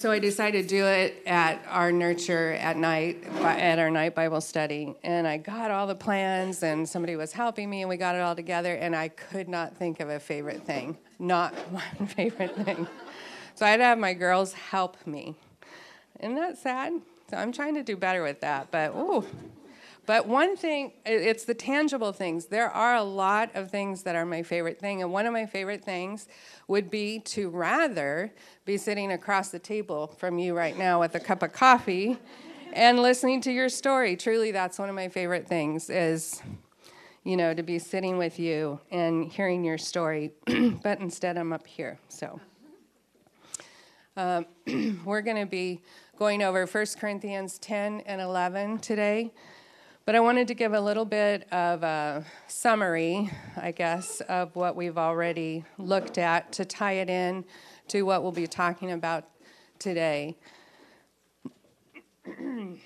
So I decided to do it at our nurture at night, at our night Bible study. And I got all the plans, and somebody was helping me, and we got it all together. And I could not think of a favorite thing, not one favorite thing. So I had to have my girls help me. Isn't that sad? So I'm trying to do better with that. But, ooh, but one thing, it's the tangible things. There are a lot of things that are my favorite thing. And one of my favorite things would be to rather be sitting across the table from you right now with a cup of coffee and listening to your story. Truly, that's one of my favorite things is, you know, to be sitting with you and hearing your story. but instead, I'm up here. So um, we're going to be going over 1 Corinthians 10 and 11 today. But I wanted to give a little bit of a summary, I guess, of what we've already looked at to tie it in to what we'll be talking about today.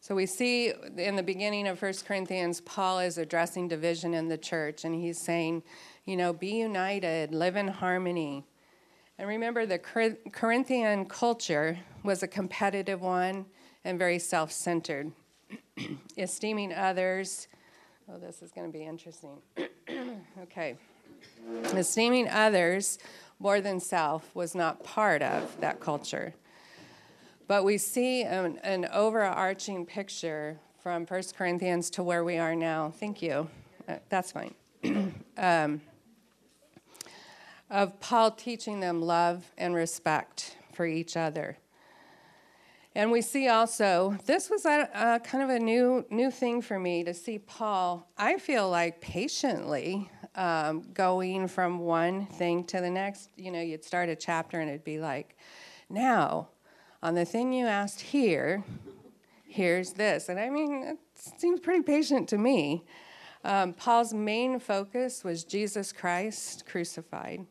so we see in the beginning of 1 Corinthians, Paul is addressing division in the church, and he's saying, you know, be united, live in harmony. And remember, the Corinthian culture was a competitive one and very self centered. Esteeming others, oh, this is going to be interesting. okay. Esteeming others more than self was not part of that culture. But we see an, an overarching picture from 1 Corinthians to where we are now. Thank you. Uh, that's fine. um, of Paul teaching them love and respect for each other. And we see also, this was a, a, kind of a new, new thing for me to see Paul, I feel like patiently um, going from one thing to the next. You know, you'd start a chapter and it'd be like, now, on the thing you asked here, here's this. And I mean, it seems pretty patient to me. Um, Paul's main focus was Jesus Christ crucified.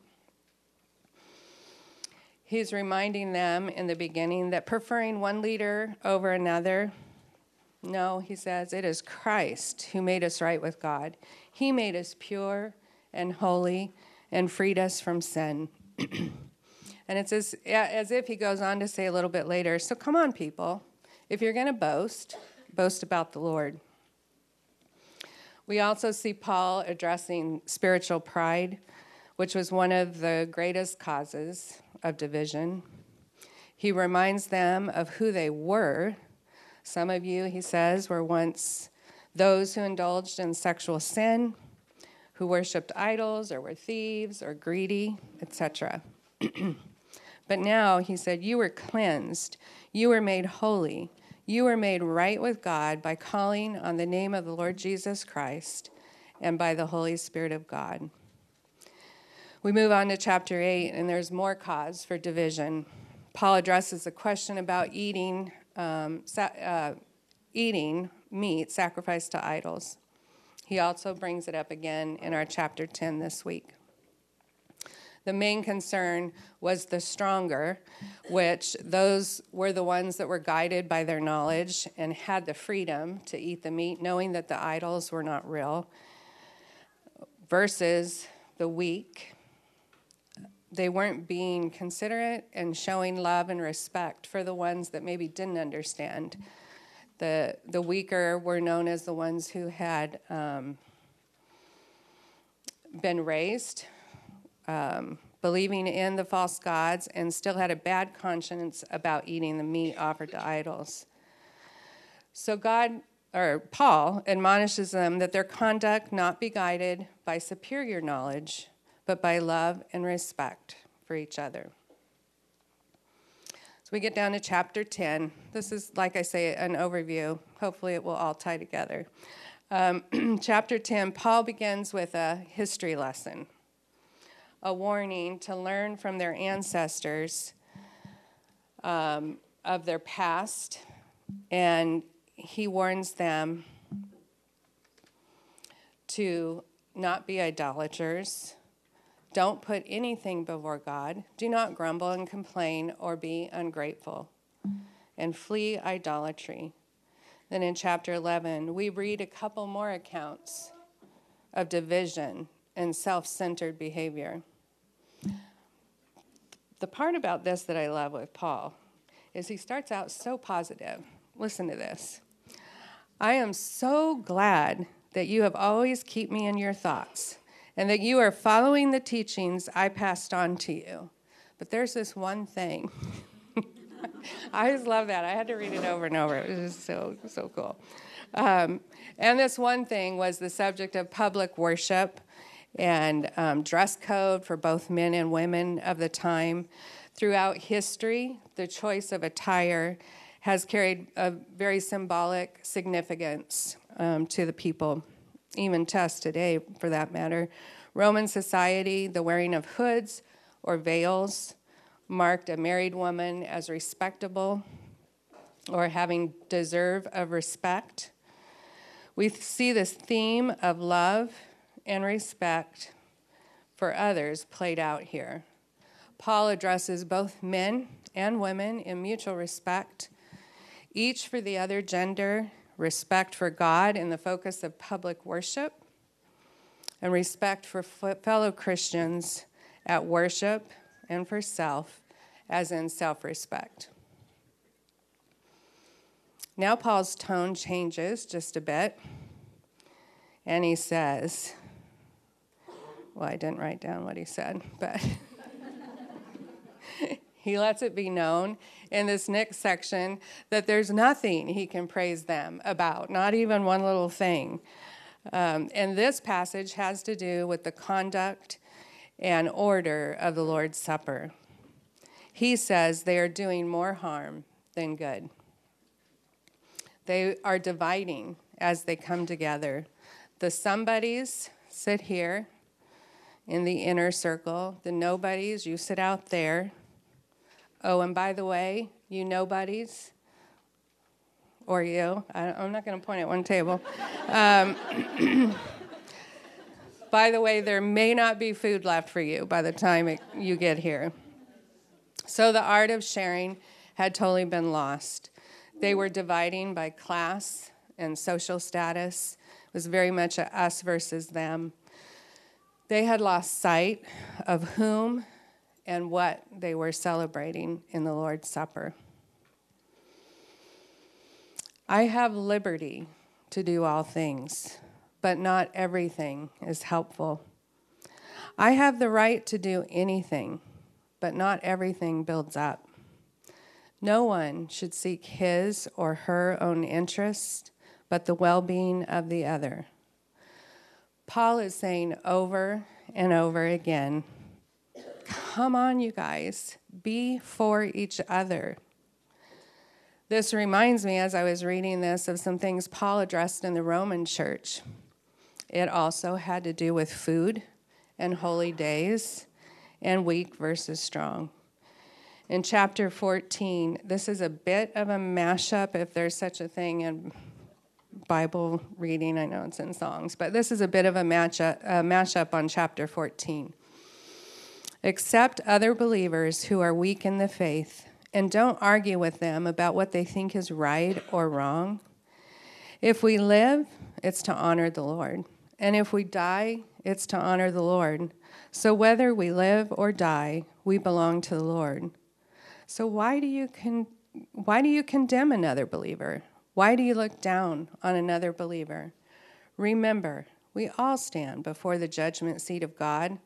He's reminding them in the beginning that preferring one leader over another, no, he says, it is Christ who made us right with God. He made us pure and holy and freed us from sin. and it's as, as if he goes on to say a little bit later so come on, people. If you're going to boast, boast about the Lord. We also see Paul addressing spiritual pride, which was one of the greatest causes of division. He reminds them of who they were. Some of you, he says, were once those who indulged in sexual sin, who worshiped idols, or were thieves, or greedy, etc. but now, he said, you were cleansed, you were made holy, you were made right with God by calling on the name of the Lord Jesus Christ and by the Holy Spirit of God. We move on to chapter 8, and there's more cause for division. Paul addresses the question about eating, um, sa- uh, eating meat sacrificed to idols. He also brings it up again in our chapter 10 this week. The main concern was the stronger, which those were the ones that were guided by their knowledge and had the freedom to eat the meat, knowing that the idols were not real, versus the weak they weren't being considerate and showing love and respect for the ones that maybe didn't understand. The, the weaker were known as the ones who had um, been raised um, believing in the false gods and still had a bad conscience about eating the meat offered to idols. So God or Paul admonishes them that their conduct not be guided by superior knowledge but by love and respect for each other. So we get down to chapter 10. This is, like I say, an overview. Hopefully, it will all tie together. Um, chapter 10, Paul begins with a history lesson, a warning to learn from their ancestors um, of their past, and he warns them to not be idolaters, don't put anything before God. Do not grumble and complain or be ungrateful. And flee idolatry. Then in chapter 11, we read a couple more accounts of division and self centered behavior. the part about this that I love with Paul is he starts out so positive. Listen to this. I am so glad that you have always keep me in your thoughts and that you are following the teachings I passed on to you. But there's this one thing. I just love that. I had to read it over and over. It was just so so cool. Um, and this one thing was the subject of public worship and um, dress code for both men and women of the time. Throughout history, the choice of attire has carried a very symbolic significance um, to the people, even us today, for that matter. Roman society, the wearing of hoods or veils marked a married woman as respectable or having deserve of respect. We see this theme of love and respect for others played out here. Paul addresses both men and women in mutual respect, each for the other gender, respect for God in the focus of public worship, and respect for fellow Christians at worship and for self, as in self respect. Now, Paul's tone changes just a bit, and he says, Well, I didn't write down what he said, but he lets it be known in this next section that there's nothing he can praise them about, not even one little thing. Um, and this passage has to do with the conduct and order of the Lord's Supper. He says they are doing more harm than good. They are dividing as they come together. The somebodies sit here in the inner circle, the nobodies, you sit out there. Oh, and by the way, you nobodies, or you, I, am not going to point at one table. Um, by the way, there may not be food left for you by the time it, you get here. So the art of sharing had totally been lost. They were dividing by class and social status. It was very much a us versus them. They had lost sight of whom and what they were celebrating in the Lord's Supper. I have liberty to do all things, but not everything is helpful. I have the right to do anything, but not everything builds up. No one should seek his or her own interest, but the well being of the other. Paul is saying over and over again come on, you guys, be for each other. This reminds me, as I was reading this, of some things Paul addressed in the Roman church. It also had to do with food and holy days and weak versus strong in chapter 14. This is a bit of a mashup, if there's such a thing in Bible reading. I know it's in songs, but this is a bit of a, matchup, a mashup on chapter 14. Accept other believers who are weak in the faith and don't argue with them about what they think is right or wrong. If we live, it's to honor the Lord. And if we die, it's to honor the Lord. So whether we live or die, we belong to the Lord. So why do you con- why do you condemn another believer? Why do you look down on another believer? Remember, we all stand before the judgment seat of God.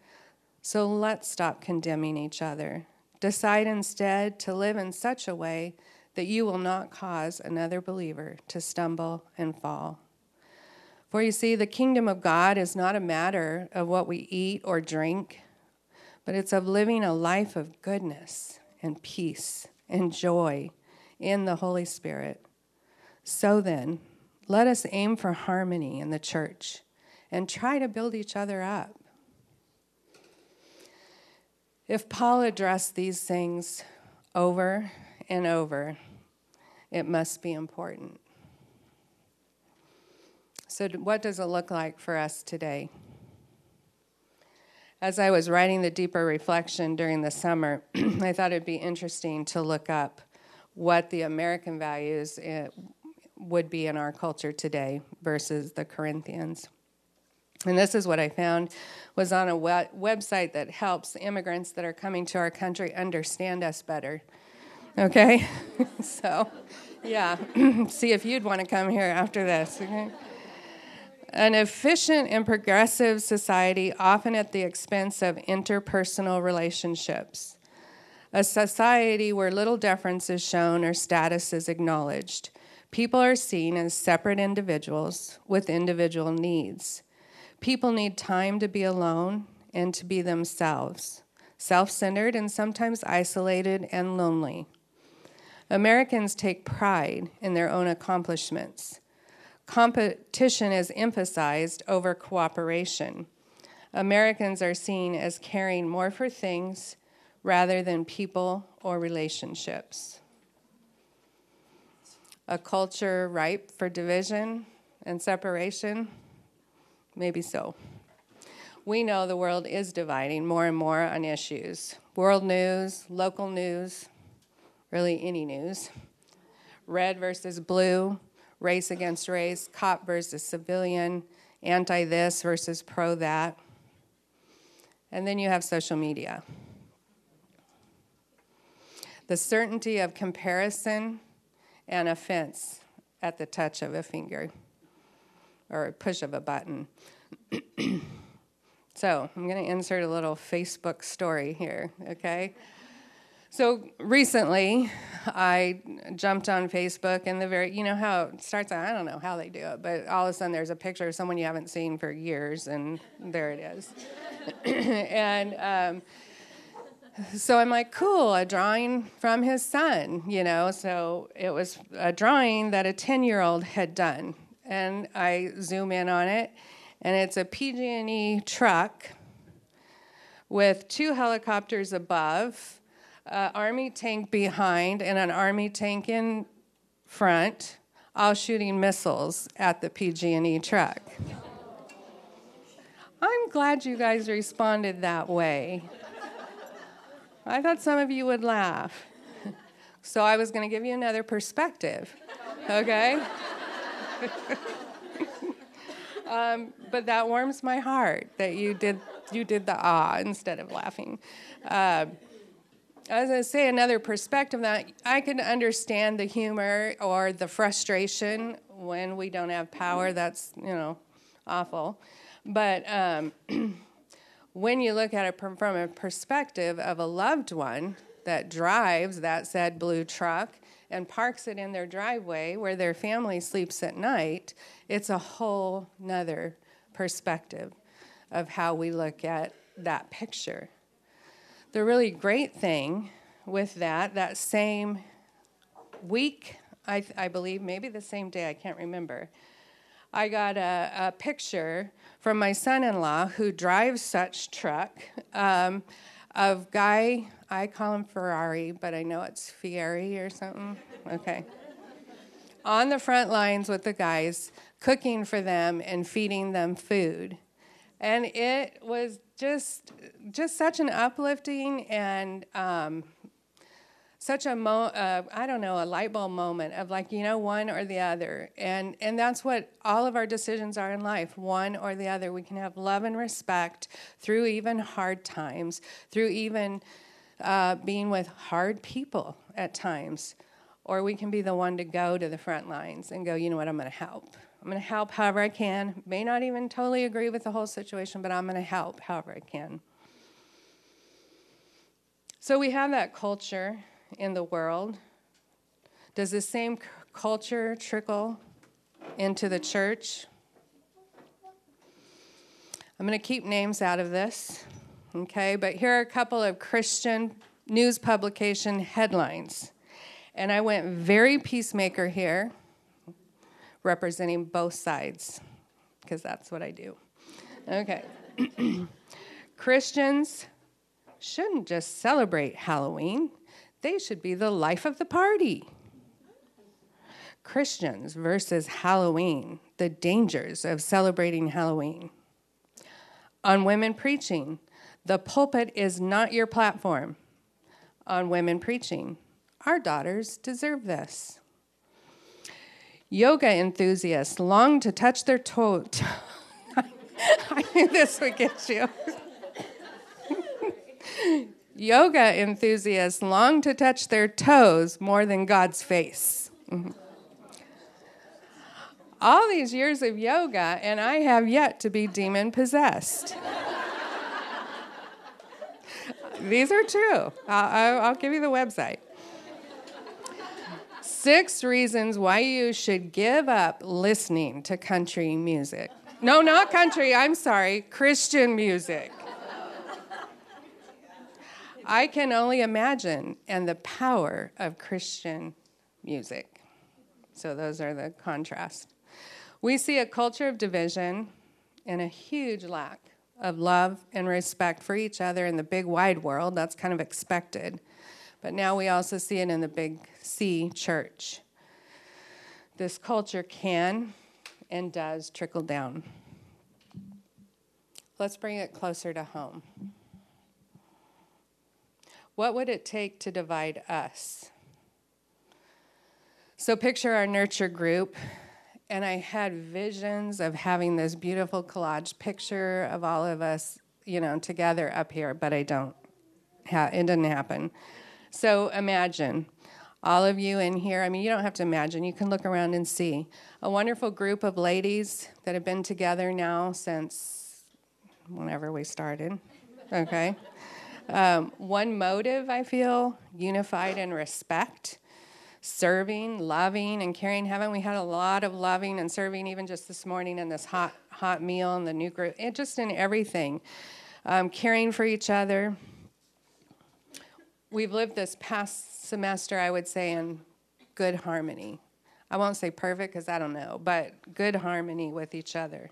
So let's stop condemning each other. Decide instead to live in such a way that you will not cause another believer to stumble and fall. For you see, the kingdom of God is not a matter of what we eat or drink, but it's of living a life of goodness and peace and joy in the Holy Spirit. So then, let us aim for harmony in the church and try to build each other up. If Paul addressed these things over and over, it must be important. So, what does it look like for us today? as I was writing the deeper reflection during the summer, I thought it'd be interesting to look up what the American values eh, would be in our culture today versus the Corinthians. And this is what I found was on a web- website that helps immigrants that are coming to our country understand us better. Okay? so, yeah, see if you'd want to come here after this. Okay? An efficient and progressive society, often at the expense of interpersonal relationships. A society where little deference is shown or status is acknowledged. People are seen as separate individuals with individual needs. People need time to be alone and to be themselves, self centered and sometimes isolated and lonely. Americans take pride in their own accomplishments. Competition is emphasized over cooperation. Americans are seen as caring more for things rather than people or relationships. A culture ripe for division and separation? Maybe so. We know the world is dividing more and more on issues world news, local news, really any news. Red versus blue, race against race, cop versus civilian, anti this versus pro that. And then you have social media. The certainty of comparison and offense at the touch of a finger or a push of a button. so I'm going to insert a little Facebook story here, okay? So recently, I jumped on Facebook, and the very, you know how it starts. I don't know how they do it, but all of a sudden there's a picture of someone you haven't seen for years, and there it is. and um, so I'm like, cool, a drawing from his son, you know. So it was a drawing that a 10 year old had done. And I zoom in on it, and it's a PG&E truck with two helicopters above, an army tank behind, and an army tank in front, all shooting missiles at the PG&E truck. I'm glad you guys responded that way. I thought some of you would laugh. So I was going to give you another perspective, okay? Um, but that warms my heart that you did you did the ah instead of laughing. Uh, as I say, another perspective that I can understand the humor or the frustration when we don't have power. That's you know awful, but um, when you look at it from a perspective of a loved one that drives that said blue truck and parks it in their driveway where their family sleeps at night, it's a whole nother perspective of how we look at that picture. The really great thing with that, that same week, I, I believe, maybe the same day, I can't remember, I got a, a picture from my son in law who drives such truck um, of guy I call him Ferrari, but I know it's Fieri or something. Okay. On the front lines with the guys, cooking for them and feeding them food. And it was just just such an uplifting and um, such a mo uh, I don't know a light bulb moment of like you know one or the other and and that's what all of our decisions are in life one or the other we can have love and respect through even hard times through even uh, being with hard people at times or we can be the one to go to the front lines and go you know what? I'm going to help. I'm going to help however I can. May not even totally agree with the whole situation but I'm going to help however I can. So we have that culture in the world? Does the same culture trickle into the church? I'm going to keep names out of this, okay? But here are a couple of Christian news publication headlines. And I went very peacemaker here, representing both sides, because that's what I do. Okay. Christians shouldn't just celebrate Halloween, they should be the life of the party. Christians versus Halloween, the dangers of celebrating Halloween. On women preaching, the pulpit is not your platform. On women preaching, our daughters deserve this. Yoga enthusiasts long to touch their toes. I knew this would get you. Yoga enthusiasts long to touch their toes more than God's face. All these years of yoga, and I have yet to be demon possessed. These are true. I'll, I'll, give you the website. Six reasons why you should give up listening to country music. No, not country, I'm sorry, Christian music. I can only imagine, and the power of Christian music. So, those are the contrasts. We see a culture of division and a huge lack of love and respect for each other in the big wide world. That's kind of expected. But now we also see it in the big C church. This culture can and does trickle down. Let's bring it closer to home. What would it take to divide us? So, picture our nurture group, and I had visions of having this beautiful collage picture of all of us, you know, together up here, but I don't. It didn't happen. So, imagine all of you in here. I mean, you don't have to imagine, you can look around and see a wonderful group of ladies that have been together now since whenever we started. Okay. Um, one motive, I feel, unified in respect, serving, loving, and caring. Haven't we had a lot of loving and serving even just this morning in this hot, hot meal and the new group, and just in everything, um, caring for each other. We've lived this past semester, I would say, in good harmony. I won't say perfect because I don't know, but good harmony with each other.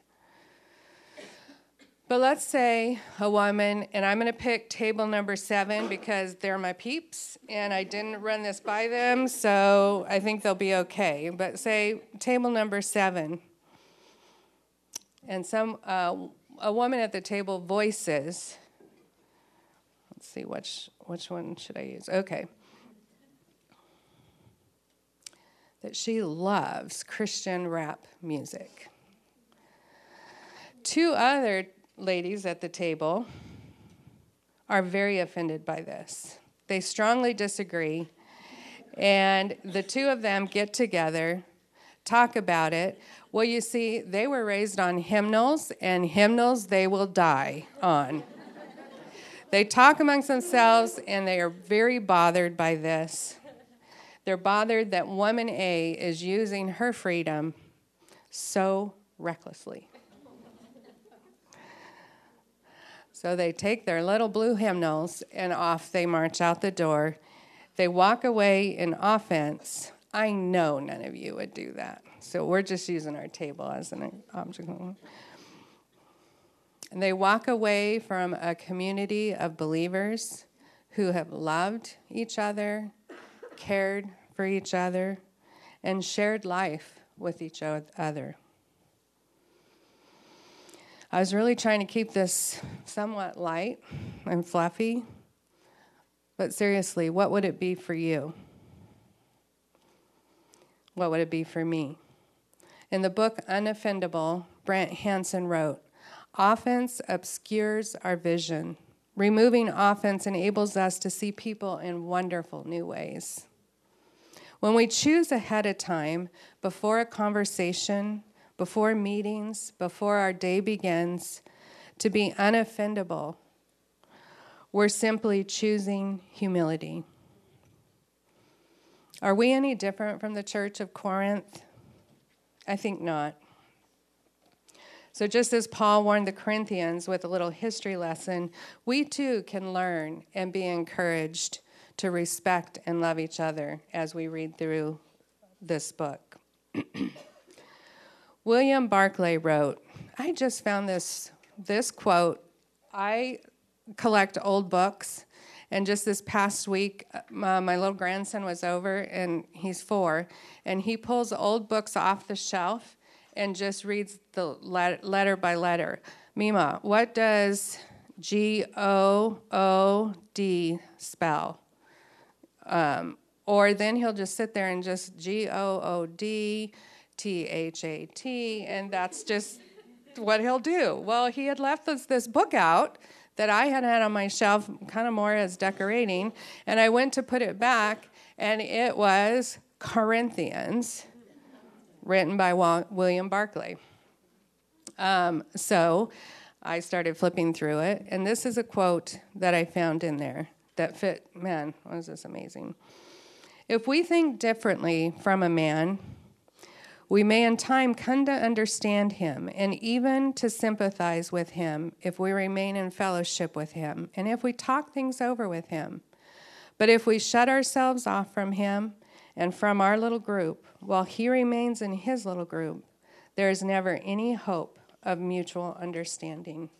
But let's say a woman, and I'm going to pick table number seven because they're my peeps, and I didn't run this by them, so I think they'll be okay. But say table number seven, and some uh, a woman at the table voices. Let's see which which one should I use? Okay. That she loves Christian rap music. Two other ladies at the table are very offended by this. They strongly disagree, and the two of them get together, talk about it. Well, you see, they were raised on hymnals, and hymnals they will die on. they talk amongst themselves, and they are very bothered by this. They're bothered that woman A is using her freedom so recklessly. So they take their little blue hymnals and off they march out the door. They walk away in offense. I know none of you would do that. So we're just using our table as an object. And they walk away from a community of believers who have loved each other, cared for each other, and shared life with each other. I was really trying to keep this somewhat light and fluffy. But seriously, what would it be for you? What would it be for me? In the book Unoffendable, Brant Hansen wrote Offense obscures our vision. Removing offense enables us to see people in wonderful new ways. When we choose ahead of time, before a conversation, before meetings, before our day begins, to be unoffendable, we're simply choosing humility. Are we any different from the church of Corinth? I think not. So, just as Paul warned the Corinthians with a little history lesson, we too can learn and be encouraged to respect and love each other as we read through this book. William Barclay wrote, I just found this this quote. I collect old books, and just this past week, uh, my little grandson was over, and he's four, and he pulls old books off the shelf and just reads the letter by letter. Mima, what does G O O D spell? Um, or then he'll just sit there and just G O O D T H A T, and that's just what he'll do. Well, he had left this, this book out that I had had on my shelf, kind of more as decorating, and I went to put it back, and it was Corinthians, written by William Barclay. Um, so I started flipping through it, and this is a quote that I found in there that fit. Man, was this amazing? If we think differently from a man, we may in time come to understand him and even to sympathize with him if we remain in fellowship with him and if we talk things over with him. But if we shut ourselves off from him and from our little group while he remains in his little group, there is never any hope of mutual understanding.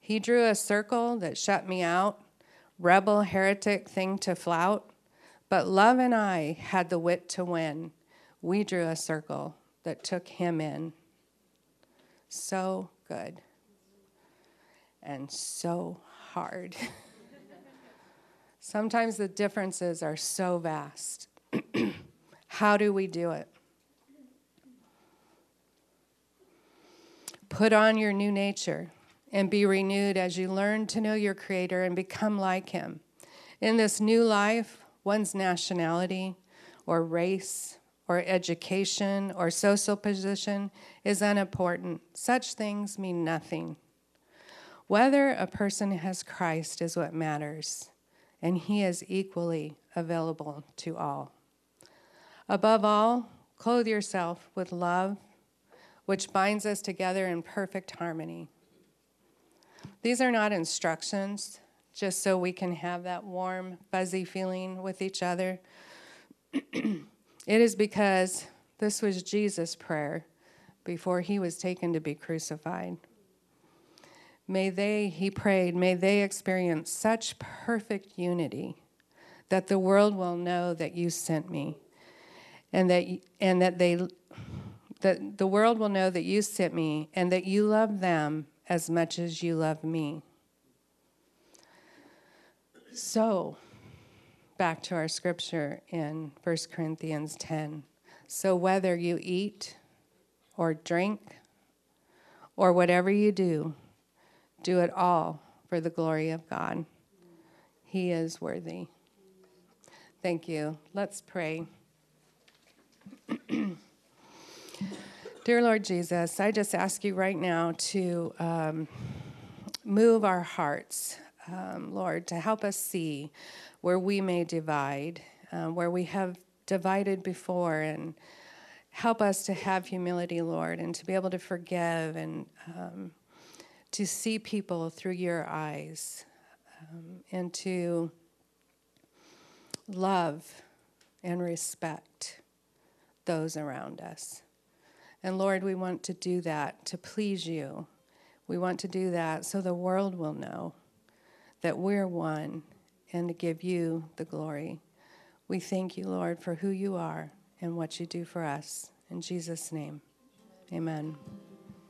He drew a circle that shut me out, rebel heretic thing to flout, but love and I had the wit to win we drew a circle that took him in. So good and so hard. Sometimes the differences are so vast. How do we do it? Put on your new nature and be renewed as you learn to know your Creator and become like Him. In this new life, one's nationality or race or education or social position is unimportant. Such things mean nothing. Whether a person has Christ is what matters, and he is equally available to all. Above all, clothe yourself with love, which binds us together in perfect harmony. These are not instructions just so we can have that warm, fuzzy feeling with each other. It is because this was Jesus' prayer before he was taken to be crucified. May they, he prayed, may they experience such perfect unity that the world will know that you sent me and that and that they that the world will know that you sent me and that you love them as much as you love me. So, back to our scripture in 1 Corinthians 10. So whether you eat or drink or whatever you do, do it all for the glory of God. He is worthy. Thank you. Let's pray. Dear Lord Jesus, I just ask you right now to um, move our hearts, um, Lord, to help us see where we may divide, uh, where we have divided before, and help us to have humility, Lord, and to be able to forgive and um, to see people through your eyes um, and to love and respect those around us. And Lord, we want to do that to please you. We want to do that so the world will know that we're one and to give you the glory. We thank you, Lord, for who you are and what you do for us. In Jesus' name, amen.